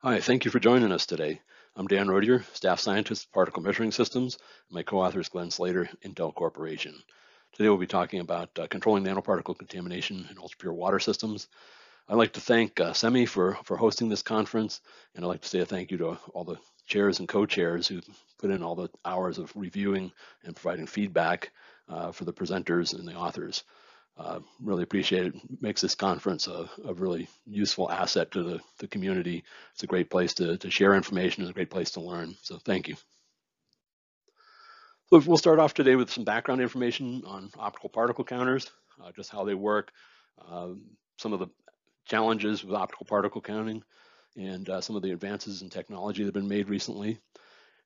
Hi, thank you for joining us today. I'm Dan Rodier, Staff Scientist, at Particle Measuring Systems. And my co-author is Glen Slayter, Intel Corporation. Today we'll be talking about uh, controlling nanoparticle contamination in ultra-pure water systems. I'd like to thank uh, SEMI for, for hosting this conference, and I'd like to say a thank you to all the chairs and co-chairs who put in all the hours of reviewing and providing feedback uh, for the presenters and the authors. Uh, really appreciate it. Makes this conference a, a, really useful asset to the, the community. It's a great place to, to share information and a great place to learn. So thank you. So we'll start off today with some background information on optical particle counters, uh, just how they work, uh, some of the challenges with optical particle counting, and uh, some of the advances in technology that have been made recently. And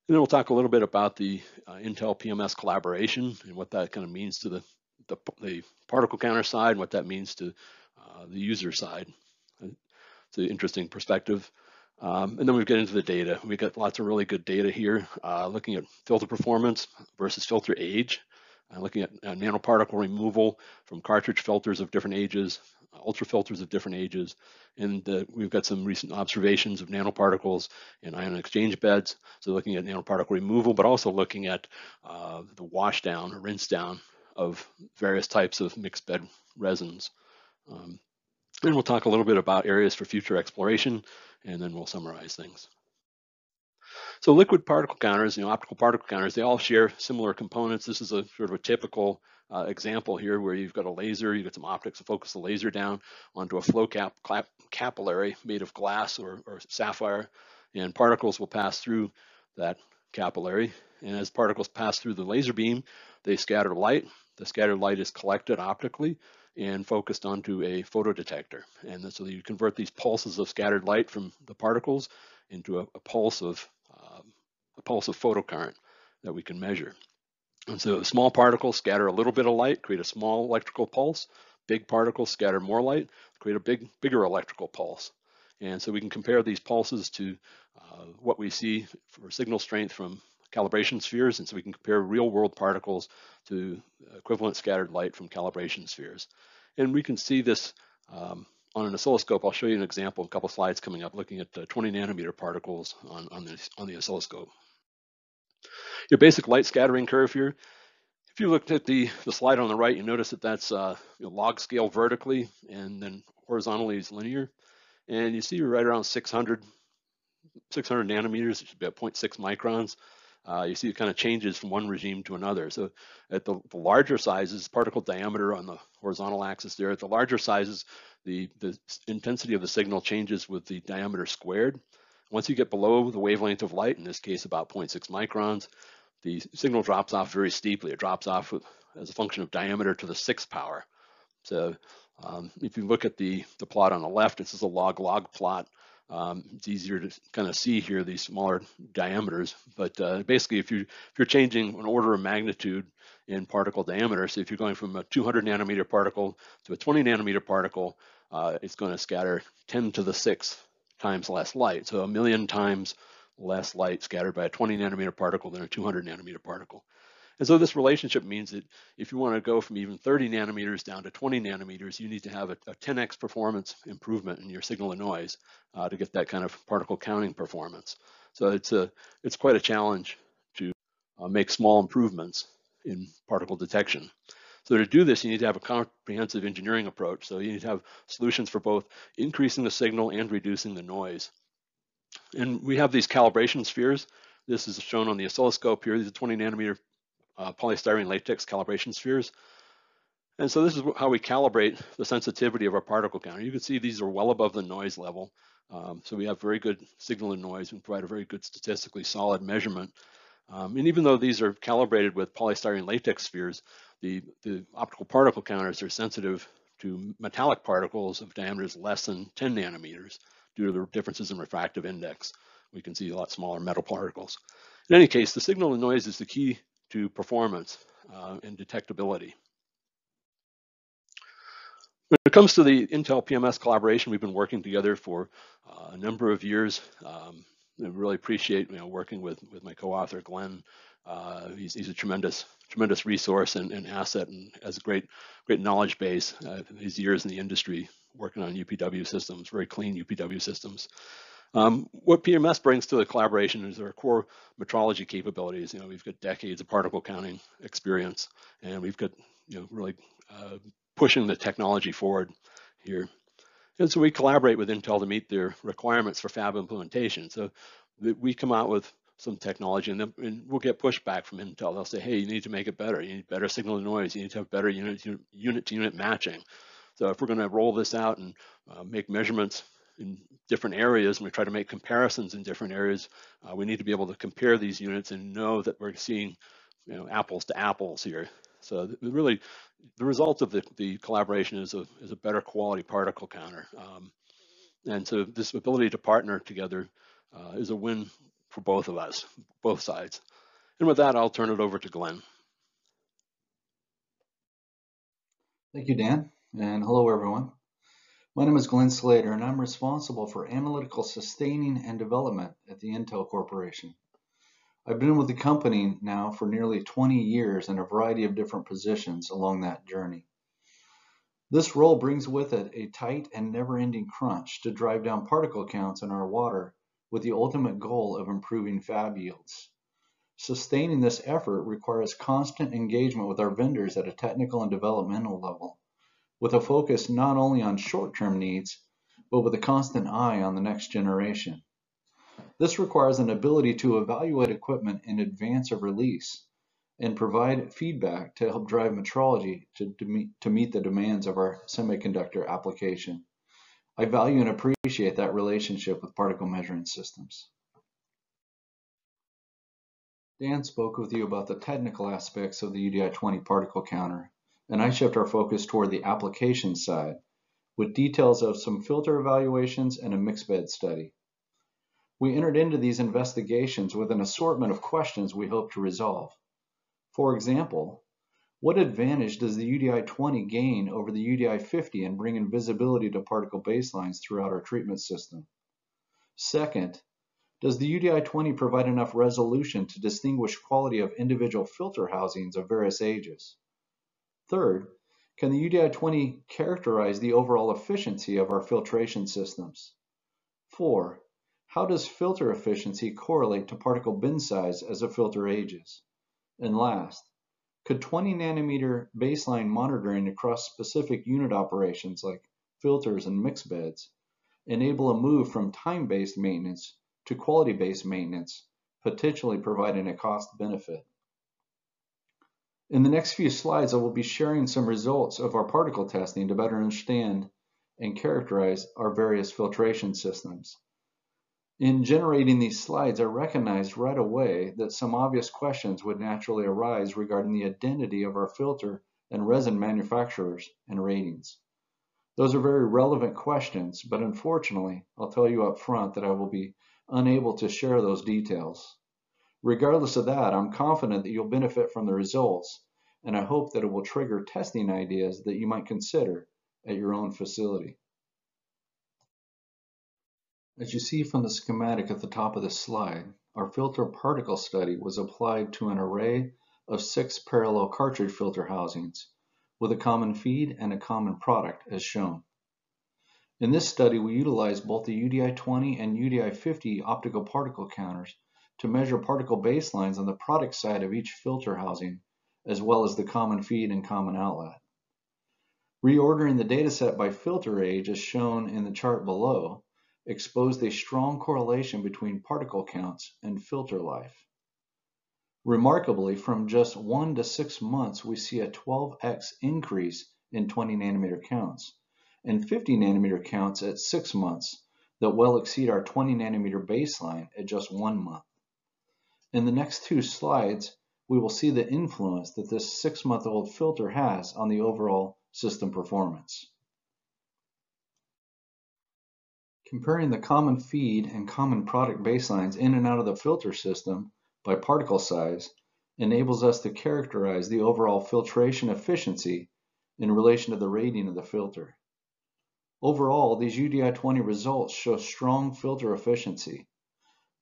then we'll talk a little bit about the uh, Intel PMS collaboration and what that kind of means to the the, the particle counter side and what that means to uh, the user side. It's an interesting perspective. Um, and then we get into the data. We got lots of really good data here, uh, looking at filter performance versus filter age, uh, looking at uh, nanoparticle removal from cartridge filters of different ages, ultra filters of different ages. And uh, we've got some recent observations of nanoparticles in ion exchange beds. So looking at nanoparticle removal, but also looking at uh, the wash down or rinse down of various types of mixed bed resins. Um, and we'll talk a little bit about areas for future exploration, and then we'll summarize things. So liquid particle counters, you know, optical particle counters, they all share similar components. This is a sort of a typical uh, example here where you've got a laser, you've got some optics to focus the laser down onto a flow cap, cap capillary made of glass or, or sapphire, and particles will pass through that capillary. And as particles pass through the laser beam, they scatter light. The scattered light is collected optically and focused onto a photodetector. And so you convert these pulses of scattered light from the particles into a, a pulse of um, a pulse of photocurrent that we can measure. And so small particles scatter a little bit of light, create a small electrical pulse. Big particles scatter more light, create a big, bigger electrical pulse. And so we can compare these pulses to uh, what we see for signal strength from calibration spheres, and so we can compare real world particles to equivalent scattered light from calibration spheres. And we can see this um, on an oscilloscope. I'll show you an example, a couple slides coming up, looking at uh, 20 nanometer particles on, on, the, on the oscilloscope. Your basic light scattering curve here, if you looked at the, the slide on the right, you notice that that's uh, you know, log scale vertically and then horizontally is linear. And you see right around 600, 600 nanometers, which is about 0.6 microns uh, you see it kind of changes from one regime to another. So at the, the, larger sizes, particle diameter on the horizontal axis there, at the larger sizes, the, the intensity of the signal changes with the diameter squared. Once you get below the wavelength of light, in this case about 0.6 microns, the signal drops off very steeply. It drops off with, as a function of diameter to the sixth power. So um, if you look at the, the plot on the left, this is a log-log plot. Um, it's easier to kind of see here these smaller diameters, but uh, basically if you if you're changing an order of magnitude in particle diameter, so if you're going from a 200 nanometer particle to a 20 nanometer particle, uh, it's going to scatter 10 to the sixth times less light, so a million times less light scattered by a 20 nanometer particle than a 200 nanometer particle. And so this relationship means that if you want to go from even 30 nanometers down to 20 nanometers, you need to have a, a 10x performance improvement in your signal to noise uh, to get that kind of particle counting performance. So it's a it's quite a challenge to uh, make small improvements in particle detection. So to do this, you need to have a comprehensive engineering approach. So you need to have solutions for both increasing the signal and reducing the noise. And we have these calibration spheres. This is shown on the oscilloscope here. These are 20 nanometer uh, polystyrene latex calibration spheres. And so this is how we calibrate the sensitivity of our particle counter. You can see these are well above the noise level. Um, so we have very good signal to noise and provide a very good statistically solid measurement. Um, and even though these are calibrated with polystyrene latex spheres, the, the optical particle counters are sensitive to metallic particles of diameters less than 10 nanometers due to the differences in refractive index. We can see a lot smaller metal particles. In any case, the signal to noise is the key to performance uh, and detectability. When it comes to the Intel PMS collaboration, we've been working together for uh, a number of years. Um, I really appreciate you know, working with, with my co-author, Glen. Uh, he's, he's, a tremendous tremendous resource and, and, asset and has a great great knowledge base. Uh, his years in the industry working on UPW systems, very clean UPW systems. Um, what PMS brings to the collaboration is our core metrology capabilities. You know, we've got decades of particle counting experience, and we've got you know really uh, pushing the technology forward here. And so we collaborate with Intel to meet their requirements for fab implementation. So we come out with some technology and then and we'll get pushback from Intel. They'll say, hey, you need to make it better. You need better signal to noise. You need to have better unit to unit, to unit matching. So if we're going to roll this out and uh, make measurements in different areas and we try to make comparisons in different areas, uh, we need to be able to compare these units and know that we're seeing you know, apples to apples here. So really, the result of the, the collaboration is a, is a better quality particle counter. Um, and so this ability to partner together uh, is a win for both of us, both sides. And with that, I'll turn it over to Glen. Thank you, Dan, and hello, everyone. My name is Glen Slayter, and I'm responsible for analytical sustaining and development at the Intel Corporation. I've been with the company now for nearly 20 years in a variety of different positions along that journey. This role brings with it a tight and never-ending crunch to drive down particle counts in our water with the ultimate goal of improving fab yields. Sustaining this effort requires constant engagement with our vendors at a technical and developmental level, with a focus not only on short-term needs, but with a constant eye on the next generation. This requires an ability to evaluate equipment in advance of release and provide feedback to help drive metrology to, to, meet, to meet the demands of our semiconductor application. I value and appreciate that relationship with particle measuring systems. Dan spoke with you about the technical aspects of the UDI-20 particle counter, and I shift our focus toward the application side, with details of some filter evaluations and a mixed bed study. We entered into these investigations with an assortment of questions we hope to resolve. For example, what advantage does the UDI-20 gain over the UDI-50 in bringing visibility to particle baselines throughout our treatment system? Second, does the UDI-20 provide enough resolution to distinguish quality of individual filter housings of various ages? Third, can the UDI-20 characterize the overall efficiency of our filtration systems? Four, how does filter efficiency correlate to particle bin size as a filter ages? And last, could 20 nanometer baseline monitoring across specific unit operations like filters and mix beds enable a move from time-based maintenance to quality-based maintenance, potentially providing a cost benefit? In the next few slides, I will be sharing some results of our particle testing to better understand and characterize our various filtration systems. In generating these slides, I recognized right away that some obvious questions would naturally arise regarding the identity of our filter and resin manufacturers and ratings. Those are very relevant questions, but unfortunately, I'll tell you up front that I will be unable to share those details. Regardless of that, I'm confident that you'll benefit from the results, and I hope that it will trigger testing ideas that you might consider at your own facility. As you see from the schematic at the top of the slide, our filter particle study was applied to an array of six parallel cartridge filter housings with a common feed and a common product as shown. In this study, we utilized both the UDI-20 and UDI-50 optical particle counters to measure particle baselines on the product side of each filter housing, as well as the common feed and common outlet. Reordering the dataset by filter age as shown in the chart below, exposed a strong correlation between particle counts and filter life. Remarkably, from just one to six months, we see a 12x increase in 20 nanometer counts and 50 nanometer counts at six months that well exceed our 20 nanometer baseline at just one month. In the next two slides, we will see the influence that this six month old filter has on the overall system performance. Comparing the common feed and common product baselines in and out of the filter system by particle size enables us to characterize the overall filtration efficiency in relation to the rating of the filter. Overall, these UDI-20 results show strong filter efficiency,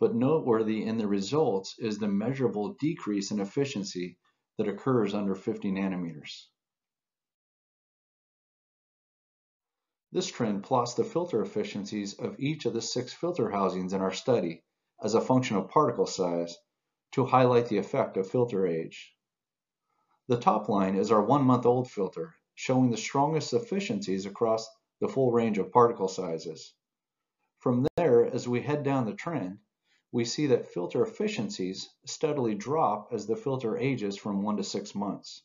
but noteworthy in the results is the measurable decrease in efficiency that occurs under 50 nanometers. This trend plots the filter efficiencies of each of the six filter housings in our study as a function of particle size to highlight the effect of filter age. The top line is our one-month-old filter, showing the strongest efficiencies across the full range of particle sizes. From there, as we head down the trend, we see that filter efficiencies steadily drop as the filter ages from one to six months.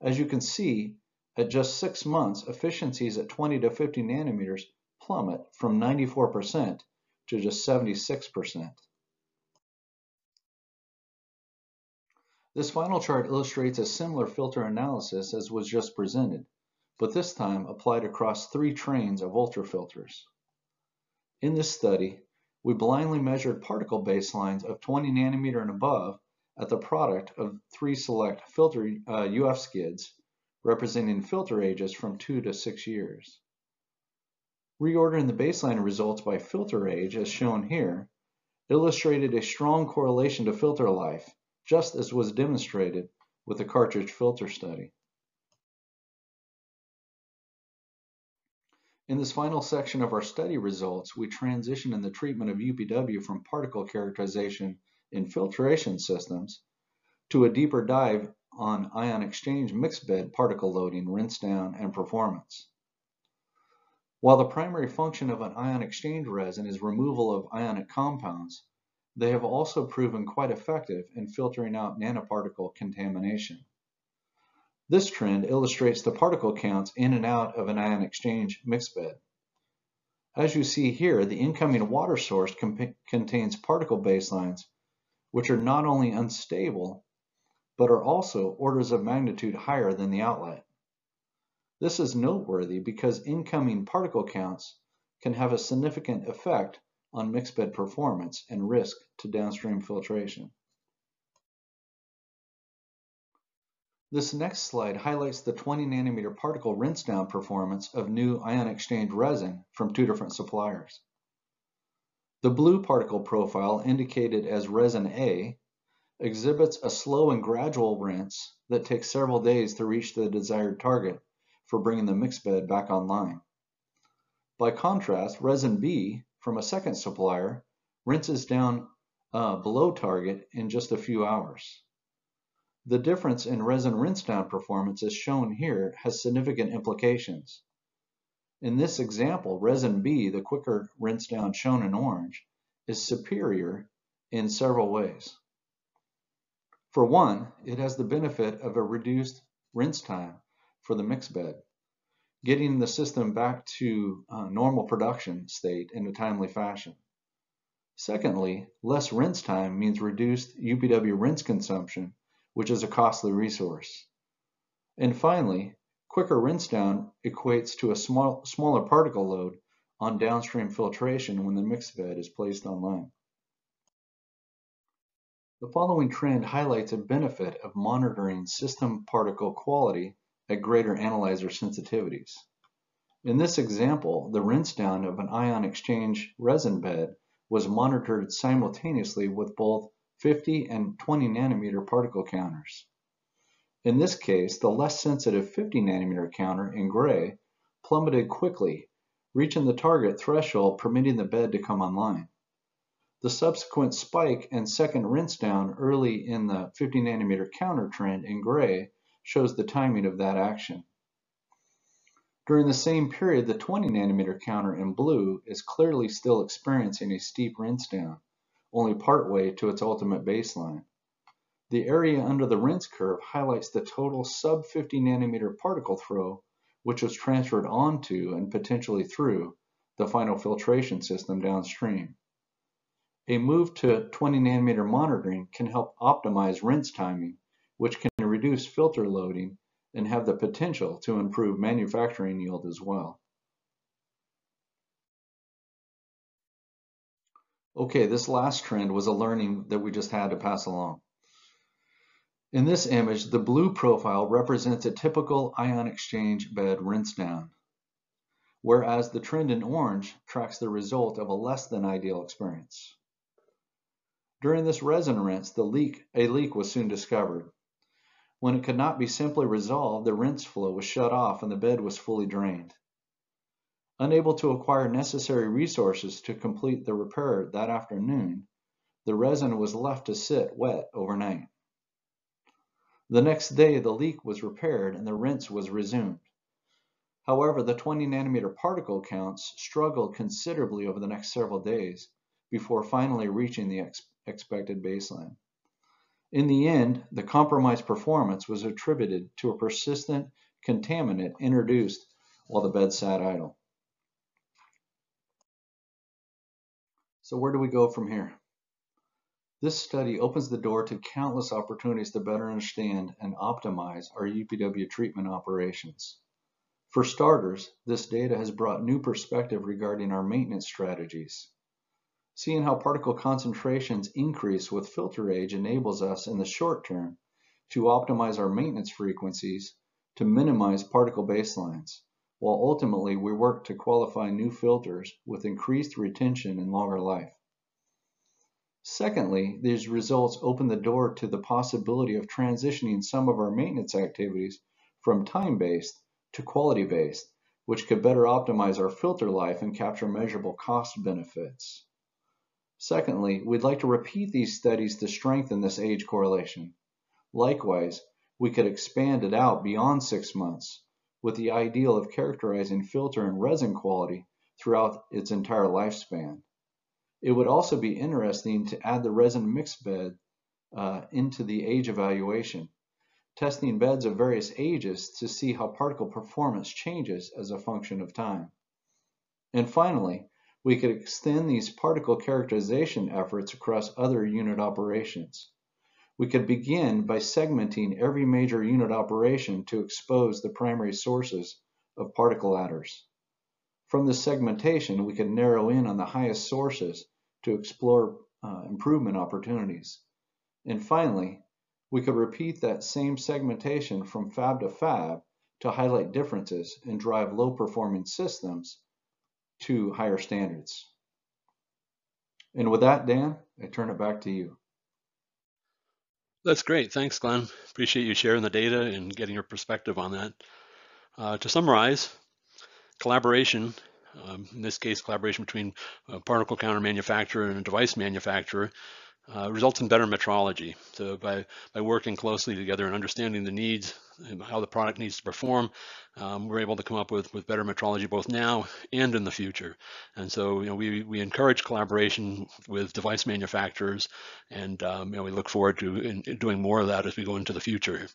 As you can see, at just six months, efficiencies at 20 to 50 nanometers plummet from 94% to just 76%. This final chart illustrates a similar filter analysis as was just presented, but this time applied across three trains of ultrafilters. In this study, we blindly measured particle baselines of 20 nanometer and above at the product of three select filter uh, UF skids representing filter ages from 2 to 6 years. Reordering the baseline results by filter age as shown here illustrated a strong correlation to filter life just as was demonstrated with the cartridge filter study. In this final section of our study results, we transition in the treatment of UPW from particle characterization in filtration systems to a deeper dive on ion exchange mixed bed particle loading, rinse down, and performance. While the primary function of an ion exchange resin is removal of ionic compounds, they have also proven quite effective in filtering out nanoparticle contamination. This trend illustrates the particle counts in and out of an ion exchange mixed bed. As you see here, the incoming water source contains particle baselines which are not only unstable, but are also orders of magnitude higher than the outlet. This is noteworthy because incoming particle counts can have a significant effect on mixed bed performance and risk to downstream filtration. This next slide highlights the 20 nanometer particle rinse down performance of new ion exchange resin from two different suppliers. The blue particle profile indicated as resin A exhibits a slow and gradual rinse that takes several days to reach the desired target for bringing the mixed bed back online. By contrast, resin B from a second supplier rinses down uh, below target in just a few hours. The difference in resin rinse down performance as shown here has significant implications. In this example, resin B, the quicker rinse down shown in orange, is superior in several ways. For one, it has the benefit of a reduced rinse time for the mix bed getting the system back to uh, normal production state in a timely fashion. Secondly, less rinse time means reduced UPW rinse consumption, which is a costly resource. And finally, quicker rinse down equates to a small, smaller particle load on downstream filtration when the mix bed is placed online. The following trend highlights a benefit of monitoring system particle quality at greater analyzer sensitivities. In this example, the rinse down of an ion exchange resin bed was monitored simultaneously with both 50 and 20 nanometer particle counters. In this case, the less sensitive 50 nanometer counter in gray plummeted quickly, reaching the target threshold permitting the bed to come online. The subsequent spike and second rinse down early in the 50 nanometer counter trend in gray shows the timing of that action. During the same period, the 20 nanometer counter in blue is clearly still experiencing a steep rinse down, only partway to its ultimate baseline. The area under the rinse curve highlights the total sub 50 nanometer particle throw, which was transferred onto and potentially through the final filtration system downstream. A move to 20 nanometer monitoring can help optimize rinse timing, which can reduce filter loading and have the potential to improve manufacturing yield as well. Okay, this last trend was a learning that we just had to pass along. In this image, the blue profile represents a typical ion exchange bed rinse down, whereas the trend in orange tracks the result of a less than ideal experience. During this resin rinse, the leak, a leak was soon discovered. When it could not be simply resolved, the rinse flow was shut off and the bed was fully drained. Unable to acquire necessary resources to complete the repair that afternoon, the resin was left to sit wet overnight. The next day, the leak was repaired and the rinse was resumed. However, the 20 nanometer particle counts struggled considerably over the next several days before finally reaching the ex expected baseline. In the end, the compromised performance was attributed to a persistent contaminant introduced while the bed sat idle. So where do we go from here? This study opens the door to countless opportunities to better understand and optimize our UPW treatment operations. For starters, this data has brought new perspective regarding our maintenance strategies. Seeing how particle concentrations increase with filter age enables us in the short term to optimize our maintenance frequencies to minimize particle baselines, while ultimately we work to qualify new filters with increased retention and longer life. Secondly, these results open the door to the possibility of transitioning some of our maintenance activities from time-based to quality-based, which could better optimize our filter life and capture measurable cost benefits. Secondly, we'd like to repeat these studies to strengthen this age correlation. Likewise, we could expand it out beyond six months with the ideal of characterizing filter and resin quality throughout its entire lifespan. It would also be interesting to add the resin mix bed uh, into the age evaluation, testing beds of various ages to see how particle performance changes as a function of time. And finally, we could extend these particle characterization efforts across other unit operations. We could begin by segmenting every major unit operation to expose the primary sources of particle adders. From this segmentation, we could narrow in on the highest sources to explore uh, improvement opportunities. And finally, we could repeat that same segmentation from fab to fab to highlight differences and drive low performing systems to higher standards. And with that, Dan, I turn it back to you. That's great. Thanks, Glen. Appreciate you sharing the data and getting your perspective on that. Uh, to summarize, collaboration um, in this case, collaboration between a particle counter manufacturer and a device manufacturer, uh, results in better metrology. So by, by working closely together and understanding the needs and how the product needs to perform, um, we're able to come up with, with better metrology both now and in the future. And so you know, we, we encourage collaboration with device manufacturers and um, you know, we look forward to in, in doing more of that as we go into the future.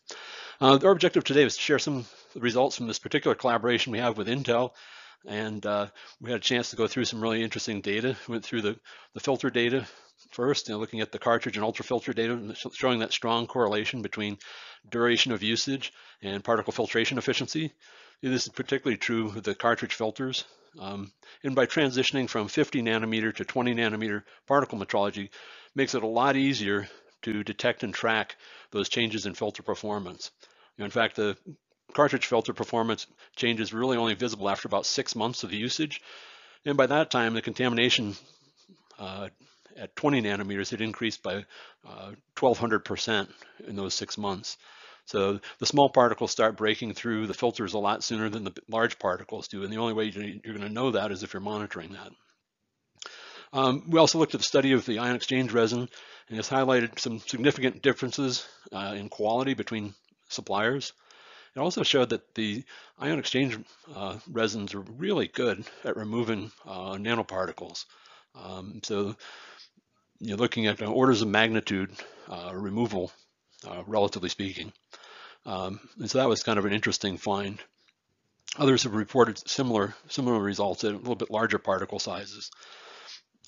Uh, our objective today is to share some results from this particular collaboration we have with Intel and uh, we had a chance to go through some really interesting data. We went through the, the filter data first, you know, looking at the cartridge and ultrafilter data, showing that strong correlation between duration of usage and particle filtration efficiency. This is particularly true with the cartridge filters. Um, and by transitioning from 50 nanometer to 20 nanometer particle metrology makes it a lot easier to detect and track those changes in filter performance. You know, in fact, the cartridge filter performance changes really only visible after about six months of usage. And by that time, the contamination uh, at 20 nanometers it increased by uh, 1200% in those six months. So the small particles start breaking through the filters a lot sooner than the large particles do. And the only way you're going to know that is if you're monitoring that. Um, we also looked at the study of the ion exchange resin and it's highlighted some significant differences uh, in quality between suppliers. It also showed that the ion exchange uh, resins are really good at removing uh, nanoparticles. Um, so you're looking at orders of magnitude uh, removal, uh, relatively speaking. Um, and so that was kind of an interesting find. Others have reported similar similar results at a little bit larger particle sizes.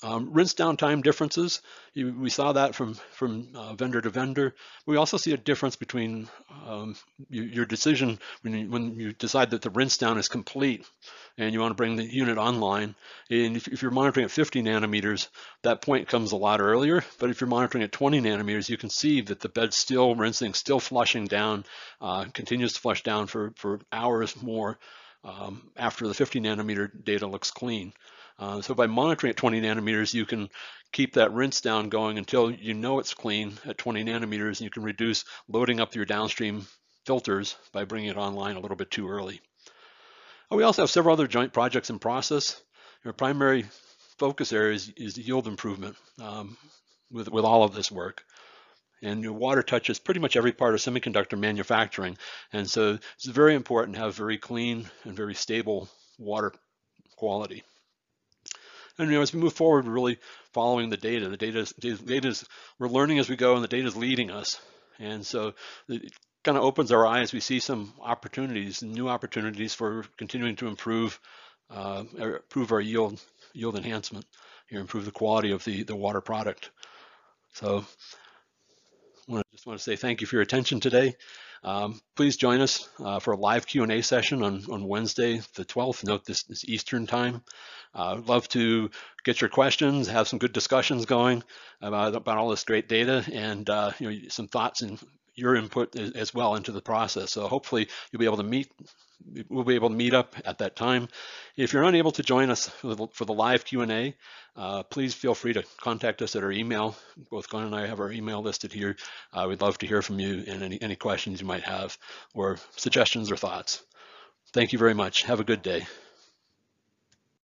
Um, rinse down time differences, you, we saw that from, from uh, vendor to vendor. We also see a difference between um, you, your decision when you, when you decide that the rinse down is complete and you want to bring the unit online. And if, if, you're monitoring at 50 nanometers, that point comes a lot earlier. But if you're monitoring at 20 nanometers, you can see that the bed's still rinsing, still flushing down, uh, continues to flush down for, for hours more um, after the 50 nanometer data looks clean. Uh, so by monitoring at 20 nanometers, you can keep that rinse down going until you know it's clean at 20 nanometers, and you can reduce loading up your downstream filters by bringing it online a little bit too early. Uh, we also have several other joint projects in process. Our primary focus area is, is yield improvement um, with, with all of this work. And your water touches pretty much every part of semiconductor manufacturing. And so it's very important to have very clean and very stable water quality. And you know, as we move forward, we're really following the data. The data, is, data is, we're learning as we go, and the data is leading us. And so it kind of opens our eyes. We see some opportunities, new opportunities for continuing to improve, uh, improve our yield, yield enhancement, here, improve the quality of the the water product. So I just want to say thank you for your attention today. Um, please join us uh, for a live Q&A session on, on Wednesday, the 12th. Note this is Eastern time. Uh, love to get your questions, have some good discussions going about, about all this great data and uh, you know, some thoughts and your input as well into the process. So hopefully you'll be able to meet, we'll be able to meet up at that time. If you're unable to join us for the live Q&A, uh, please feel free to contact us at our email. Both Glen and I have our email listed here. Uh, we'd love to hear from you and any, any questions you might have or suggestions or thoughts. Thank you very much. Have a good day.